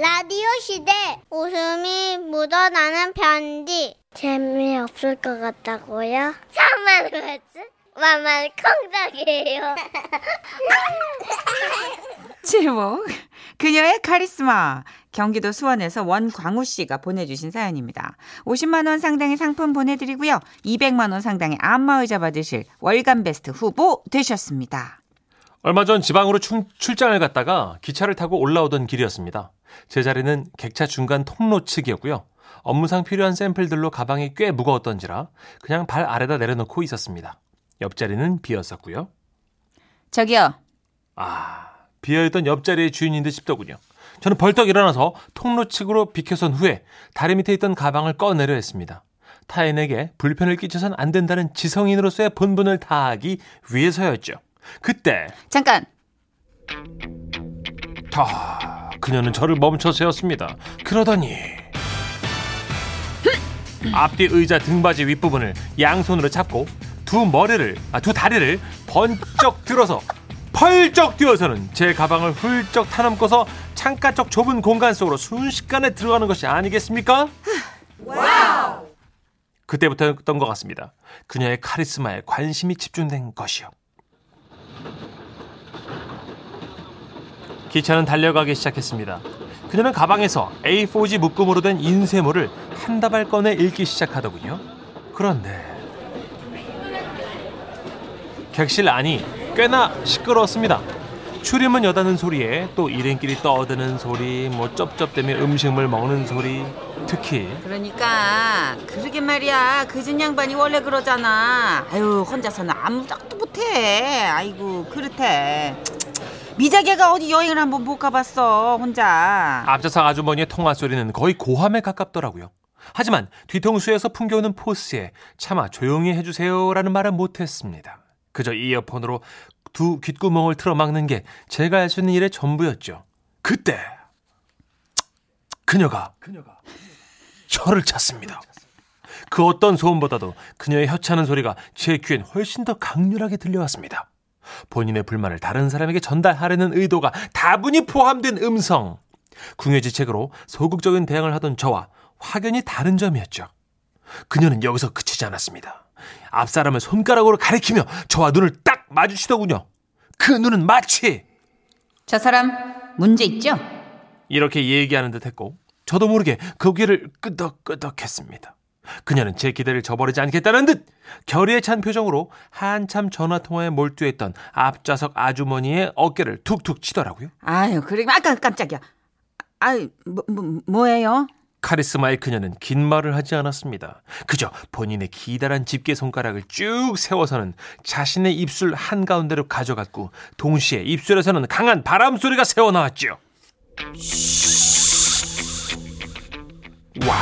라디오 시대 웃음이 묻어나는 편지 재미없을 것 같다고요? 참말 그랬지? 만만 콩닥이에요 제목 그녀의 카리스마 경기도 수원에서 원광우 씨가 보내주신 사연입니다. 50만 원 상당의 상품 보내드리고요. 200만 원 상당의 안마의자 받으실 월간 베스트 후보 되셨습니다. 얼마 전 지방으로 출, 출장을 갔다가 기차를 타고 올라오던 길이었습니다. 제 자리는 객차 중간 통로 측이었고요. 업무상 필요한 샘플들로 가방이 꽤 무거웠던지라 그냥 발 아래다 내려놓고 있었습니다. 옆자리는 비었었고요. 저기요. 아, 비어있던 옆자리의 주인인 듯 싶더군요. 저는 벌떡 일어나서 통로 측으로 비켜선 후에 다리 밑에 있던 가방을 꺼내려 했습니다. 타인에게 불편을 끼쳐선 안 된다는 지성인으로서의 본분을 다하기 위해서였죠. 그때 잠깐. 다 그녀는 저를 멈춰 세웠습니다. 그러더니 앞뒤 의자 등받이 윗부분을 양손으로 잡고 두 머리를 아, 두 다리를 번쩍 들어서 펄쩍 뛰어서는 제 가방을 훌쩍 타넘고서 창가 쪽 좁은 공간 속으로 순식간에 들어가는 것이 아니겠습니까? 그때부터였던 것 같습니다. 그녀의 카리스마에 관심이 집중된 것이요. 기차는 달려가기 시작했습니다. 그녀는 가방에서 A4지 묶음으로 된 인쇄물을 한 다발 꺼내 읽기 시작하더군요. 그런데 객실 안이 꽤나 시끄러웠습니다. 출입문 여다는 소리에 또 일행끼리 떠드는 소리, 뭐 쩝쩝대며 음식물 먹는 소리, 특히 그러니까 그러게 말이야. 그진 양반이 원래 그러잖아. 아유 혼자서는 아무짝도 못해. 아이고 그렇대. 미자개가 어디 여행을 한번 못 가봤어 혼자. 앞좌석 아주머니의 통화 소리는 거의 고함에 가깝더라고요. 하지만 뒤통수에서 풍겨오는 포스에 차마 조용히 해주세요라는 말은 못했습니다. 그저 이어폰으로 두 귓구멍을 틀어막는 게 제가 할 수 있는 일의 전부였죠. 그때 그녀가 혀를 찼습니다. 그 어떤 소음보다도 그녀의 혀 차는 소리가 제 귀엔 훨씬 더 강렬하게 들려왔습니다. 본인의 불만을 다른 사람에게 전달하려는 의도가 다분히 포함된 음성. 궁여지책으로 소극적인 대응을 하던 저와 확연히 다른 점이었죠. 그녀는 여기서 그치지 않았습니다. 앞 사람을 손가락으로 가리키며 저와 눈을 딱 마주치더군요. 그 눈은 마치 저 사람 문제 있죠? 이렇게 얘기하는 듯 했고 저도 모르게 고개를 끄덕끄덕 했습니다. 그녀는 제 기대를 저버리지 않겠다는 듯 결의에 찬 표정으로 한참 전화통화에 몰두했던 앞좌석 아주머니의 어깨를 툭툭 치더라고요. 아유 그래 아까 깜짝이야. 아유 뭐, 뭐 뭐예요? 카리스마의 그녀는 긴 말을 하지 않았습니다. 그저 본인의 기다란 집게 손가락을 쭉 세워서는 자신의 입술 한가운데로 가져갔고 동시에 입술에서는 강한 바람 소리가 새어나왔죠. 와,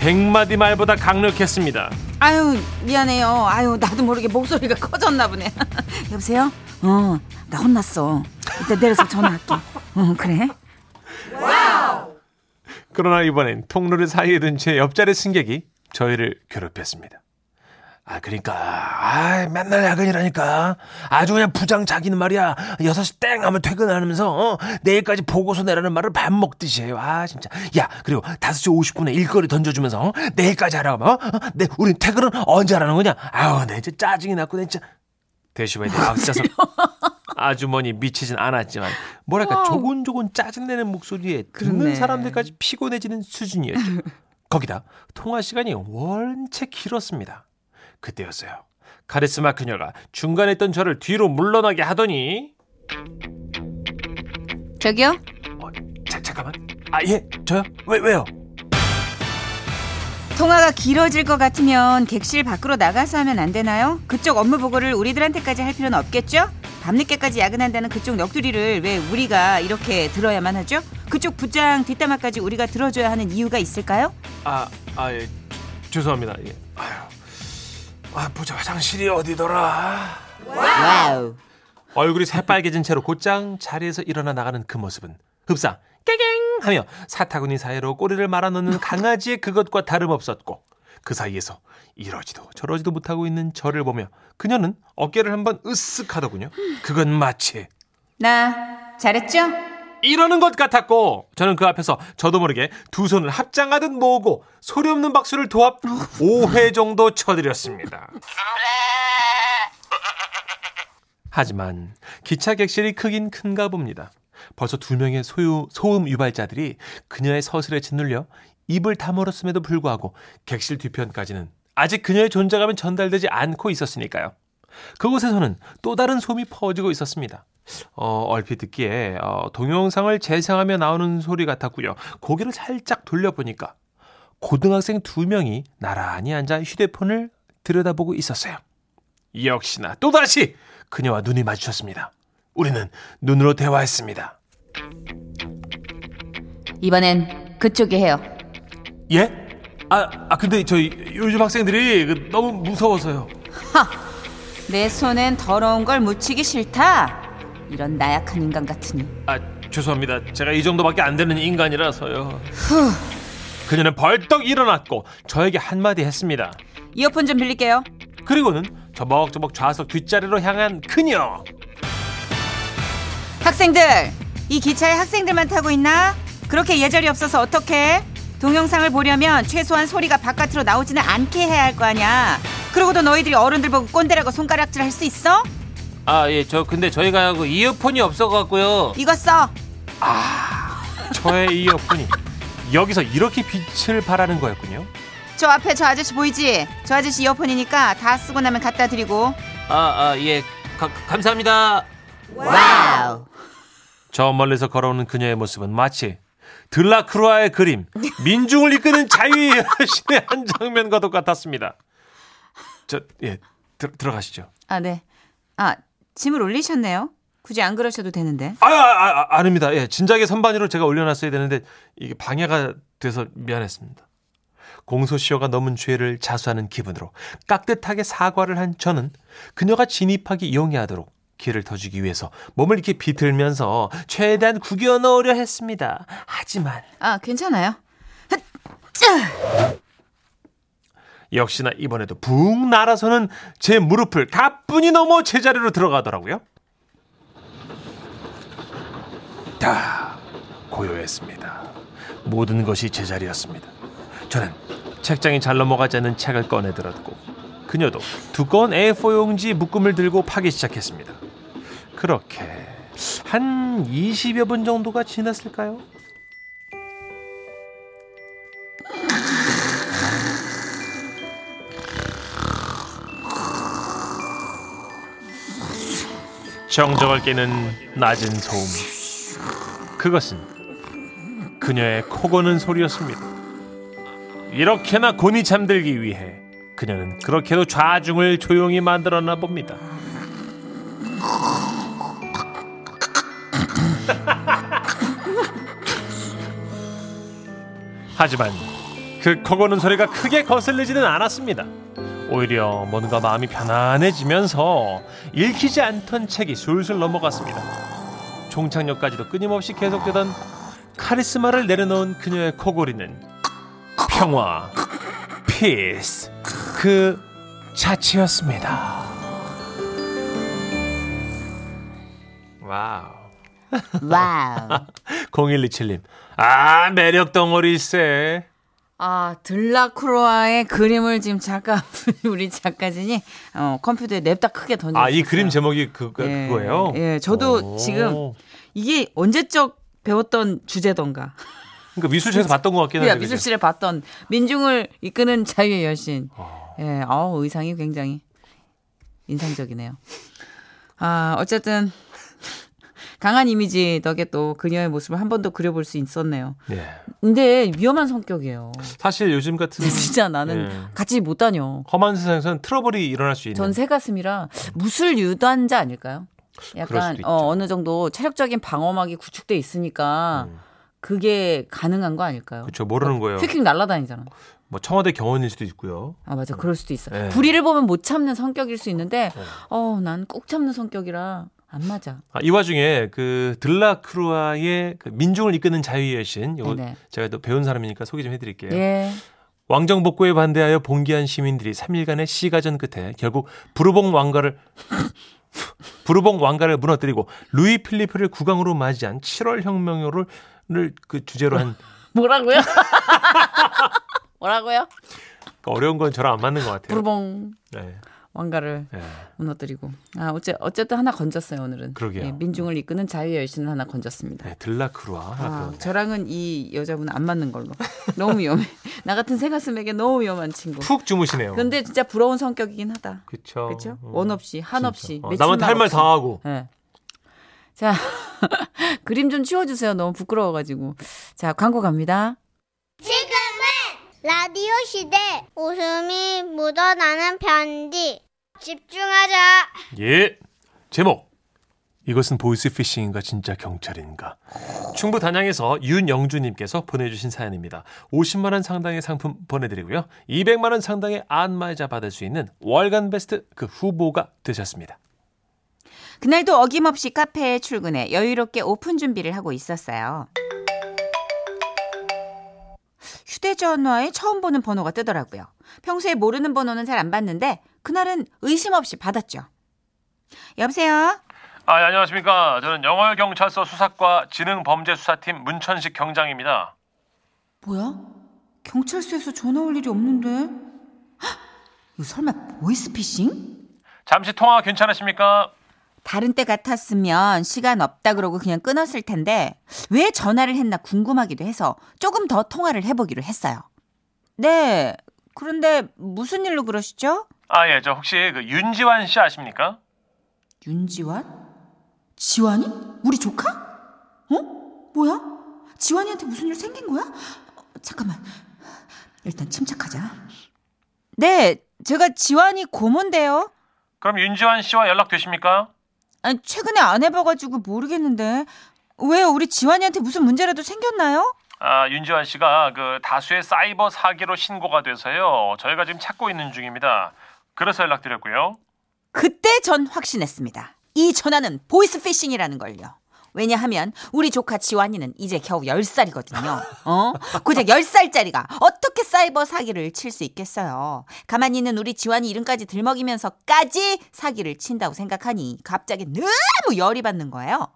백마디 말보다 강력했습니다. 아유 미안해요. 아유 나도 모르게 목소리가 커졌나 보네. 여보세요? 어 나 혼났어. 이따 내려서 전화할게. 어 그래? 그러나 이번엔 통로를 사이에 둔제 옆자리 승객이 저희를 괴롭혔습니다. 아, 그러니까, 아, 맨날 야근이라니까. 아주 그냥 부장 자기는 말이야. 6시 땡 하면 퇴근하면서, 어, 내일까지 보고서 내라는 말을 밥 먹듯이 해요. 아, 진짜. 야, 그리고 5시 50분에 일거리 던져 주면서, 어, 내일까지 하라고 하면, 어, 내, 우린 퇴근은 언제 하라는 거냐? 아우, 내 진짜 짜증이 났고, 내 진짜. 대시바의 앞자석 아주머니 미치진 않았지만 뭐랄까 조곤조곤 짜증내는 목소리에 듣는 그렇네. 사람들까지 피곤해지는 수준이었죠. 거기다 통화 시간이 원체 길었습니다. 그때였어요. 카리스마 그녀가 중간에 있던 저를 뒤로 물러나게 하더니 저기요? 어, 자, 잠깐만. 아, 예, 저요? 왜, 왜요? 통화가 길어질 것 같으면 객실 밖으로 나가서 하면 안 되나요? 그쪽 업무 보고를 우리들한테까지 할 필요는 없겠죠? 밤늦게까지 야근한다는 그쪽 넋두리를 왜 우리가 이렇게 들어야만 하죠? 그쪽 부장 뒷담화까지 우리가 들어줘야 하는 이유가 있을까요? 아, 아, 예. 죄송합니다. 예. 아, 보자. 화장실이 어디더라? Wow. 얼굴이 새빨개진 채로 곧장 자리에서 일어나 나가는 그 모습은 흡사 깨갱 하며 사타구니 사이로 꼬리를 말아넣는 강아지의 그것과 다름없었고 그 사이에서 이러지도 저러지도 못하고 있는 저를 보며 그녀는 어깨를 한번 으쓱 하더군요. 그건 마치 나 잘했죠? 이러는 것 같았고 저는 그 앞에서 저도 모르게 두 손을 합장하듯 모으고 소리 없는 박수를 도합 5회 정도 쳐드렸습니다. 하지만 기차 객실이 크긴 큰가 봅니다. 벌써 두 명의 소유, 소음 유발자들이 그녀의 서슬에 짓눌려 입을 다물었음에도 불구하고 객실 뒤편까지는 아직 그녀의 존재감은 전달되지 않고 있었으니까요. 그곳에서는 또 다른 소음이 퍼지고 있었습니다. 어, 얼핏 듣기에 어, 동영상을 재생하며 나오는 소리 같았고요. 고개를 살짝 돌려보니까 고등학생 두 명이 나란히 앉아 휴대폰을 들여다보고 있었어요. 역시나 또다시 그녀와 눈이 마주쳤습니다. 우리는 눈으로 대화했습니다. 이번엔 그쪽이 해요. 예? 아, 아 근데 저희 요즘 학생들이 그 너무 무서워서요. 내 손엔 더러운 걸 묻히기 싫다. 이런 나약한 인간 같으니. 아, 죄송합니다. 제가 이 정도밖에 안 되는 인간이라서요. 그녀는 벌떡 일어났고 저에게 한마디 했습니다. 이어폰 좀 빌릴게요. 그리고는 저벅저벅 좌석 뒷자리로 향한 그녀. 학생들, 이 기차에 학생들만 타고 있나? 그렇게 예절이 없어서 어떡해? 동영상을 보려면 최소한 소리가 바깥으로 나오지는 않게 해야 할 거 아니야. 그러고도 너희들이 어른들 보고 꼰대라고 손가락질 할 수 있어? 아, 예, 저 근데 저희가 그 이어폰이 없어갖고요. 이거 써. 저의 이어폰이 여기서 이렇게 빛을 발하는 거였군요. 저 앞에 저 아저씨 보이지? 저 아저씨 이어폰이니까 다 쓰고 나면 갖다 드리고. 아, 아, 예, 가, 감사합니다. Wow. 저 멀리서 걸어오는 그녀의 모습은 마치 들라크루아의 그림, 민중을 이끄는 자유의 여신의 한 장면과 똑같았습니다. 저, 예, 들, 들어가시죠. 아, 네. 아, 짐을 올리셨네요. 굳이 안 그러셔도 되는데. 아, 아, 아, 아 닙니다. 예, 진작에 선반위로 제가 올려놨어야 되는데 이게 방해가 돼서 미안했습니다. 공소시효가 넘은 죄를 자수하는 기분으로 깍듯하게 사과를 한 저는 그녀가 진입하기 용이하도록 길을 터주기 위해서 몸을 이렇게 비틀면서 최대한 구겨 넣으려 했습니다. 하지만 아, 괜찮아요. 역시나 이번에도 붕 날아서는 제 무릎을 가뿐히 넘어 제자리로 들어가더라고요. 다 고요했습니다. 모든 것이 제자리였습니다. 저는 책장이 잘 넘어가지 않는 책을 꺼내 들었고 그녀도 두꺼운 A4 용지 묶음을 들고 파기 시작했습니다. 그렇게 한 20여 분 정도가 지났을까요? 정적을 깨는 낮은 소음. 그것은 그녀의 코 고는 소리였습니다. 이렇게나 곤히 잠들기 위해 그녀는 그렇게도 좌중을 조용히 만들었나 봅니다. 하지만 그 코고는 소리가 크게 거슬리지는 않았습니다. 오히려 뭔가 마음이 편안해지면서 읽히지 않던 책이 술술 넘어갔습니다. 종착역까지도 끊임없이 계속되던 카리스마를 내려놓은 그녀의 코골이는 평화, peace 그 자체였습니다. Wow. 와우. 0127님. 아, 매력 덩어리세. 아, 들라크로아의 그림을 지금 작가, 우리 작가진이, 어, 컴퓨터에 냅다 크게 던져. 아, 이 그림 제목이 그, 그, 예, 그거예요? 예, 저도 오. 지금 이게 언제적 배웠던 주제던가. 그러니까 미술책에서 봤던 것 같긴 그냥 한데. 미술실에 봤던 민중을 이끄는 자유의 여신. 어. 예, 아우, 의상이 굉장히 인상적이네요. 아, 어쨌든 강한 이미지 덕에 또 그녀의 모습을 한 번 더 그려볼 수 있었네요. 예. 근데 위험한 성격이에요. 사실 요즘 같은 진짜 나는 예. 같이 못 다녀. 험한 세상에서는 트러블이 일어날 수 있는. 전 새가슴이라 무술 유단자 아닐까요? 약간. 어, 어느 정도 체력적인 방어막이 구축돼 있으니까 음. 그게 가능한 거 아닐까요? 그렇죠. 모르는 거예요. 휙휙 날아다니잖아. 뭐 청와대 경호원일 수도 있고요. 아 맞아, 그럴 수도 있어. 네. 불의를 보면 못 참는 성격일 수 있는데, 어, 난꾹 참는 성격이라 안 맞아. 아, 이 와중에 그 들라크루아의 그 민중을 이끄는 자유의 여신 이거 네네. 제가 또 배운 사람이니까 소개 좀 해드릴게요. 예. 왕정 복고에 반대하여 봉기한 시민들이 3일간의 시가전 끝에 결국 부르봉 왕가를 부르봉 왕가를 무너뜨리고 루이 필리프를 국왕으로 맞이한 7월 혁명을 그 주제로 한 뭐라고요? 뭐라고요? 어려운 건 저랑 안 맞는 것 같아요. 부르봉 네. 왕가를 네. 무너뜨리고. 아, 어째, 어쨌든 하나 건졌어요, 오늘은. 그러게요. 예, 민중을 이끄는 자유의 열신을 하나 건졌습니다. 네, 들라크루아. 아. 저랑은 이 여자분은 안 맞는 걸로. 너무 위험해. 나 같은 새가슴에게 너무 위험한 친구. 푹 주무시네요. 근데 진짜 부러운 성격이긴 하다. 그쵸. 그렇죠? 어, 원 없이, 한 진짜. 없이. 어, 남한테 할 말. 다 하고. 예. 자, 그림 좀 치워주세요. 너무 부끄러워가지고. 자, 광고 갑니다. 라디오 시대 웃음이 묻어나는 편지 집중하자 예. 제목. 이것은 보이스피싱인가 진짜 경찰인가. 충북 단양에서 윤영주님께서 보내주신 사연입니다. 50만 원 상당의 상품 보내드리고요. 200만 원 상당의 안마의자 받을 수 있는 월간 베스트 그 후보가 되셨습니다. 그날도 어김없이 카페에 출근해 여유롭게 오픈 준비를 하고 있었어요. 휴대전화에 처음 보는 번호가 뜨더라고요. 평소에 모르는 번호는 잘 안 받는데 그날은 의심 없이 받았죠. 여보세요? 아, 예, 안녕하십니까. 저는 영월경찰서 수사과 지능범죄수사팀 문천식 경장입니다. 뭐야? 경찰서에서 전화 올 일이 없는데? 헉, 이거 설마 보이스피싱? 잠시 통화 괜찮으십니까? 다른 때 같았으면 시간 없다 그러고 그냥 끊었을 텐데 왜 전화를 했나 궁금하기도 해서 조금 더 통화를 해보기로 했어요. 네. 그런데 무슨 일로 그러시죠? 아, 예, 저 혹시 그 윤지환 씨 아십니까? 윤지환? 지환이? 우리 조카? 어? 뭐야? 지환이한테 무슨 일 생긴 거야? 어, 잠깐만. 일단 침착하자. 네, 제가 지환이 고모인데요. 그럼 윤지환 씨와 연락되십니까? 아니, 최근에 안 해봐가지고 모르겠는데. 왜요? 우리 지환이한테 무슨 문제라도 생겼나요? 아, 윤지환 씨가 그 다수의 사이버 사기로 신고가 돼서요. 저희가 지금 찾고 있는 중입니다. 그래서 연락드렸고요. 그때 전 확신했습니다. 이 전화는 보이스피싱이라는 걸요. 왜냐하면 우리 조카 지환이는 이제 겨우 10살이거든요. 어? 고작 10살짜리가 어떻게 사이버 사기를 칠 수 있겠어요. 가만히 있는 우리 지환이 이름까지 들먹이면서까지 사기를 친다고 생각하니 갑자기 너무 열이 받는 거예요.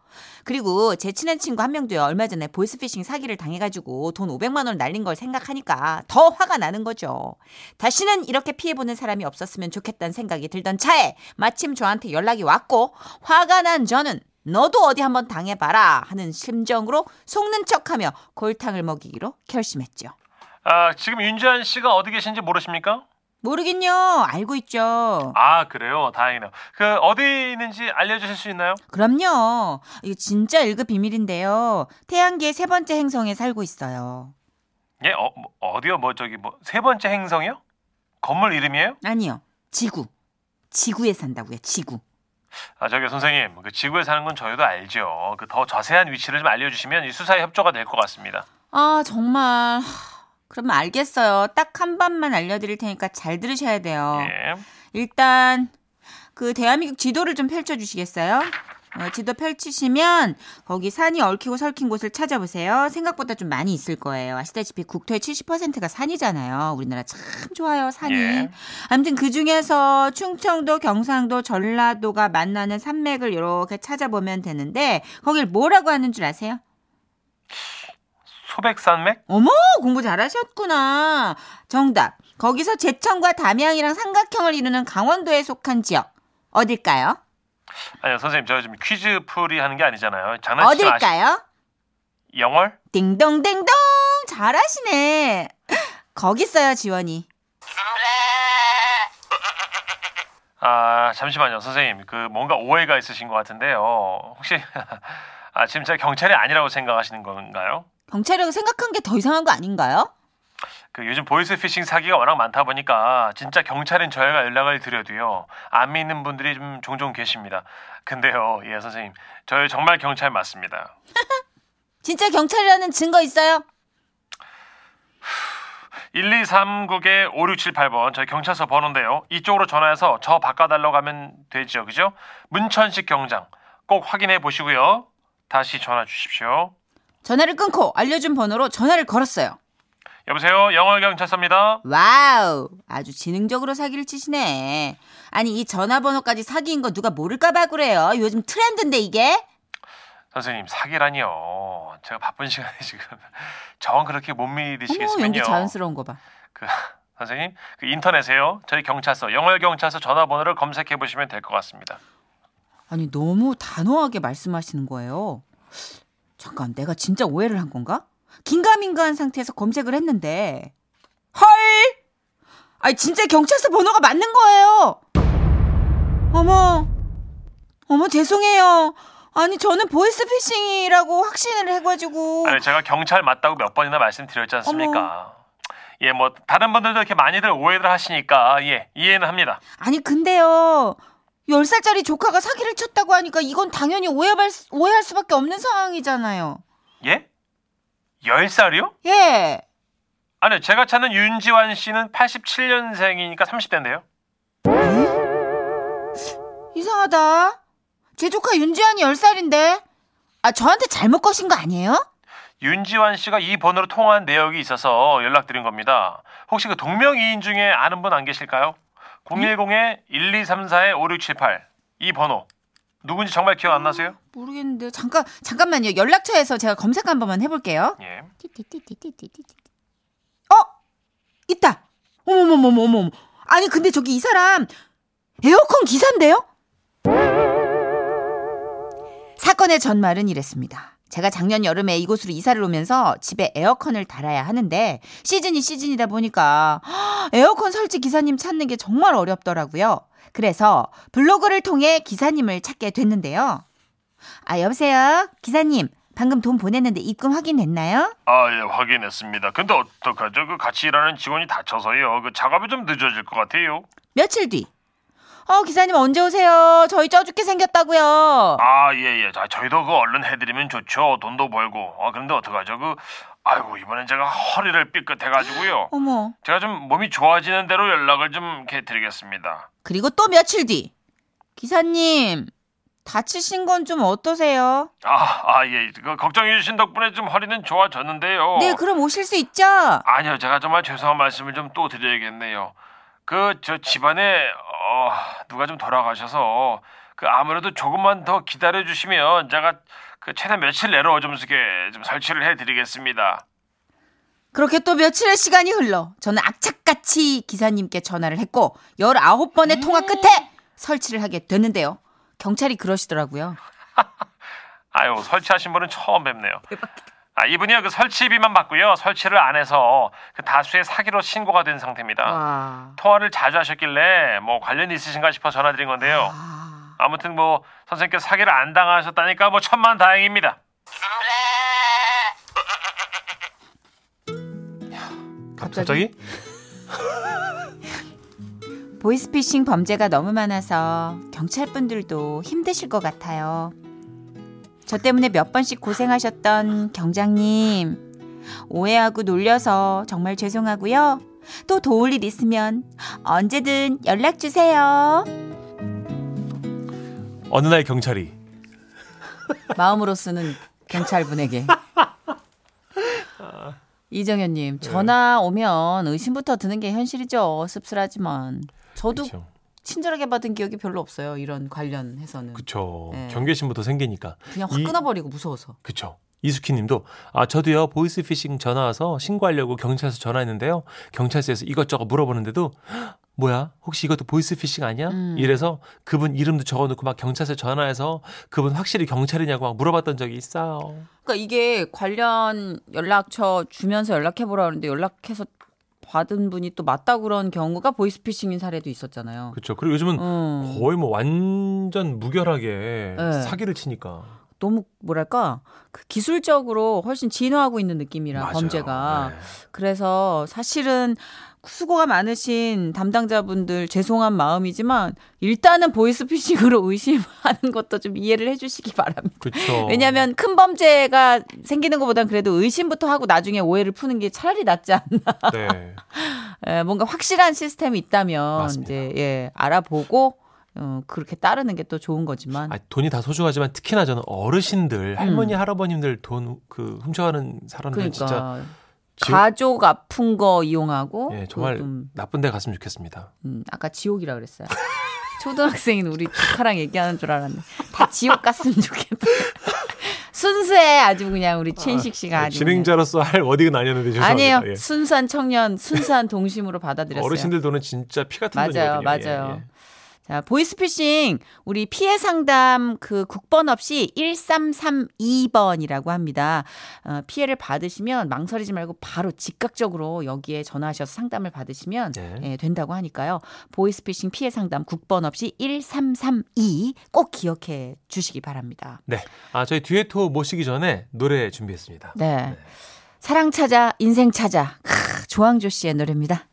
그리고 제 친한 친구 한 명도요. 얼마 전에 보이스피싱 사기를 당해가지고 돈 500만 원 날린 걸 생각하니까 더 화가 나는 거죠. 다시는 이렇게 피해보는 사람이 없었으면 좋겠다는 생각이 들던 차에 마침 저한테 연락이 왔고 화가 난 저는 너도 어디 한번 당해봐라 하는 심정으로 속는 척하며 골탕을 먹이기로 결심했죠. 아, 지금 윤지환 씨가 어디 계신지 모르십니까? 모르긴요. 알고 있죠. 아, 그래요. 다행이네요. 그 어디 있는지 알려주실 수 있나요? 그럼요. 이거 진짜 1급 비밀인데요. 태양계의 세 번째 행성에 살고 있어요. 예, 어, 뭐, 어디요? 뭐 저기 뭐 세 번째 행성이요? 건물 이름이에요? 아니요. 지구. 지구에 산다고요. 지구. 아, 저기 선생님, 그 지구에 사는 건 저희도 알죠. 그 더 자세한 위치를 좀 알려주시면 이 수사에 협조가 될 것 같습니다. 아, 정말. 하, 그러면 알겠어요. 딱 한 번만 알려드릴 테니까 잘 들으셔야 돼요. 예. 일단 그 대한민국 지도를 좀 펼쳐주시겠어요? 어, 지도 펼치시면 거기 산이 얽히고 설킨 곳을 찾아보세요. 생각보다 좀 많이 있을 거예요. 아시다시피 국토의 70%가 산이잖아요. 우리나라 참 좋아요, 산이. 예. 아무튼 그 중에서 충청도, 경상도, 전라도가 만나는 산맥을 이렇게 찾아보면 되는데 거길 뭐라고 하는 줄 아세요? 소백산맥? 어머, 공부 잘하셨구나. 정답. 거기서 제천과 담양이랑 삼각형을 이루는 강원도에 속한 지역. 어딜까요? 아니요, 선생님, 저 지금 퀴즈 풀이 하는 게 아니잖아요. 장난치지. 어딜까요? 영월? 띵동댕동! 잘하시네. 거기 있어요, 지원이. 아, 잠시만요, 선생님. 그 뭔가 오해가 있으신 것 같은데요. 혹시 아, 지금 제가 경찰이 아니라고 생각하시는 건가요? 경찰이라고 생각한 게 더 이상한 거 아닌가요? 그 요즘 보이스피싱 사기가 워낙 많다 보니까 진짜 경찰인 저희가 연락을 드려도요 안 믿는 분들이 좀 종종 계십니다. 근데요, 예 선생님, 저희 정말 경찰 맞습니다. 진짜 경찰이라는 증거 있어요? 1239개 5678번 저희 경찰서 번호인데요. 이쪽으로 전화해서 저 바꿔달라고 하면 되죠, 그죠? 문천식 경장 꼭 확인해 보시고요. 다시 전화 주십시오. 전화를 끊고 알려준 번호로 전화를 걸었어요. 여보세요, 영월 경찰서입니다. 와우, 아주 지능적으로 사기를 치시네. 아니 이 전화번호까지 사기인 거 누가 모를까 봐 그래요. 요즘 트렌드인데 이게. 선생님 사기라니요. 제가 바쁜 시간에 지금 정 그렇게 못 믿으시겠으면요. 연기 자연스러운 거 봐. 그 선생님 그 인터넷에요. 저희 경찰서 영월 경찰서 전화번호를 검색해 보시면 될 것 같습니다. 아니 너무 단호하게 말씀하시는 거예요. 잠깐 내가 진짜 오해를 한 건가? 긴가민가한 상태에서 검색을 했는데 헐! 아니 진짜 경찰서 번호가 맞는 거예요. 어머, 어머 죄송해요. 아니 저는 보이스피싱이라고 확신을 해가지고 아니 제가 경찰 맞다고 몇 번이나 말씀드렸지 않습니까? 예, 뭐 다른 분들도 이렇게 많이들 오해를 하시니까 예 이해는 합니다. 아니 근데요. 10살짜리 조카가 사기를 쳤다고 하니까 이건 당연히 오해할, 수- 오해할 수밖에 없는 상황이잖아요. 예? 10살이요? 예. 아니요, 제가 찾는 윤지환 씨는 87년생이니까 30대인데요. 이상하다. 제 조카 윤지환이 10살인데. 아, 저한테 잘못 거신 거 아니에요? 윤지환 씨가 이 번호로 통화한 내역이 있어서 연락드린 겁니다. 혹시 그 동명이인 중에 아는 분 안 계실까요? 010-1234-5678. 이 번호. 누군지 정말 기억 안 나세요? 모르겠는데. 잠깐, 잠깐만요. 연락처에서 제가 검색 한 번만 해볼게요. 예. 어? 있다. 어머머머머머. 아니, 근데 저기 이 사람 에어컨 기사인데요? 사건의 전말은 이랬습니다. 제가 작년 여름에 이곳으로 이사를 오면서 집에 에어컨을 달아야 하는데 시즌이 시즌이다 보니까 에어컨 설치 기사님 찾는 게 정말 어렵더라고요. 그래서 블로그를 통해 기사님을 찾게 됐는데요. 아, 여보세요? 기사님, 방금 돈 보냈는데 입금 확인됐나요? 아, 예, 확인했습니다. 근데 어떡하죠? 그 같이 일하는 직원이 다쳐서요. 그 작업이 좀 늦어질 것 같아요. 며칠 뒤. 어, 기사님 언제 오세요? 저희 쪄 죽게 생겼다고요. 아, 예, 예. 자, 저희도 그 얼른 해드리면 좋죠. 돈도 벌고. 아, 그런데 어떡하죠? 그, 아이고, 이번엔 제가 허리를 삐끗해가지고요. 어머. 제가 좀 몸이 좋아지는 대로 연락을 좀 이렇게 드리겠습니다. 그리고 또 며칠 뒤. 기사님, 다치신 건 좀 어떠세요? 아, 아, 예. 그 걱정해 주신 덕분에 좀 허리는 좋아졌는데요. 네, 그럼 오실 수 있죠? 아니요, 제가 정말 죄송한 말씀을 좀 또 드려야겠네요. 그, 저 집안에, 어, 누가 좀 돌아가셔서, 그 아무래도 조금만 더 기다려 주시면 제가 그 최대 며칠 내로 좀 이렇게 좀 설치를 해드리겠습니다. 그렇게 또 며칠의 시간이 흘러 저는 악착같이 기사님께 전화를 했고 19번의 통화 끝에 설치를 하게 됐는데요. 경찰이 그러시더라고요. 아유, 설치하신 분은 처음 뵙네요. 아, 이분이요, 그 설치비만 받고요. 설치를 안 해서 그 다수의 사기로 신고가 된 상태입니다. 와. 통화를 자주 하셨길래 뭐 관련 있으신가 싶어 전화드린 건데요. 아. 아무튼 뭐 선생님께 사기를 안 당하셨다니까 뭐 천만 다행입니다. 갑자기? 보이스피싱 범죄가 너무 많아서 경찰분들도 힘드실 것 같아요. 저 때문에 몇 번씩 고생하셨던 경장님, 오해하고 놀려서 정말 죄송하고요. 또 도울 일 있으면 언제든 연락 주세요. 어느 날 경찰이 마음으로 쓰는 경찰분에게. 이정현님, 전화 오면 의심부터 드는 게 현실이죠. 씁쓸하지만. 저도 그쵸. 친절하게 받은 기억이 별로 없어요. 이런 관련해서는. 그쵸 네. 경계심부터 생기니까 그냥 확 이- 끊어버리고 무서워서. 그쵸 이수키님도 아 저도요 보이스피싱 전화 와서 신고하려고 경찰서 전화했는데요 경찰서에서 이것저것 물어보는데도 "헉, 뭐야 혹시 이것도 보이스피싱 아니야 음. 이래서 그분 이름도 적어놓고 막 경찰서 전화해서 그분 확실히 경찰이냐고 막 물어봤던 적이 있어요 그러니까 이게 관련 연락처 주면서 연락해보라 그러는데 연락해서 받은 분이 또 맞다 그런 경우가 보이스피싱인 사례도 있었잖아요. 그쵸 그리고 요즘은 음. 거의 뭐 완전 무결하게 네. 사기를 치니까 너무 뭐랄까 그 기술적으로 훨씬 진화하고 있는 느낌이라 맞아요. 범죄가 네. 그래서 사실은 수고가 많으신 담당자분들 죄송한 마음이지만 일단은 보이스피싱으로 의심하는 것도 좀 이해를 해주시기 바랍니다. 그쵸 왜냐하면 큰 범죄가 생기는 것보단 그래도 의심부터 하고 나중에 오해를 푸는 게 차라리 낫지 않나. 네. 에, 뭔가 확실한 시스템이 있다면 맞습니다. 이제 예 알아보고 어, 그렇게 따르는 게 또 좋은 거지만 아, 돈이 다 소중하지만 특히나 저는 어르신들 할머니 음. 할아버님들 돈 그 훔쳐가는 사람들 그러니까 진짜 가족 아픈 거 이용하고 예, 정말 또 좀, 나쁜 데 갔으면 좋겠습니다. 음, 아까 지옥이라 그랬어요. 초등학생인 우리 조카랑 얘기하는 줄 알았네. 다 지옥 갔으면 좋겠다. 순수해 아주 그냥 우리 최인식 씨가 그냥. 진행자로서 할 어디가 아니었는데 죄송합니다. 아니에요. 예. 순수한 청년, 순수한 동심으로 받아들였어요. 어르신들 돈은 진짜 피 같은 맞아요, 돈이거든요. 예, 맞아요. 자, 보이스피싱 우리 피해 상담 그 국번 없이 1332번이라고 합니다. 어, 피해를 받으시면 망설이지 말고 바로 즉각적으로 여기에 전화하셔서 상담을 받으시면 네. 예, 된다고 하니까요. 보이스피싱 피해 상담 국번 없이 1332 꼭 기억해 주시기 바랍니다. 네. 아, 저희 듀에토 모시기 전에 노래 준비했습니다. 네. 사랑 찾아 인생 찾아 크, 조항조 씨의 노래입니다.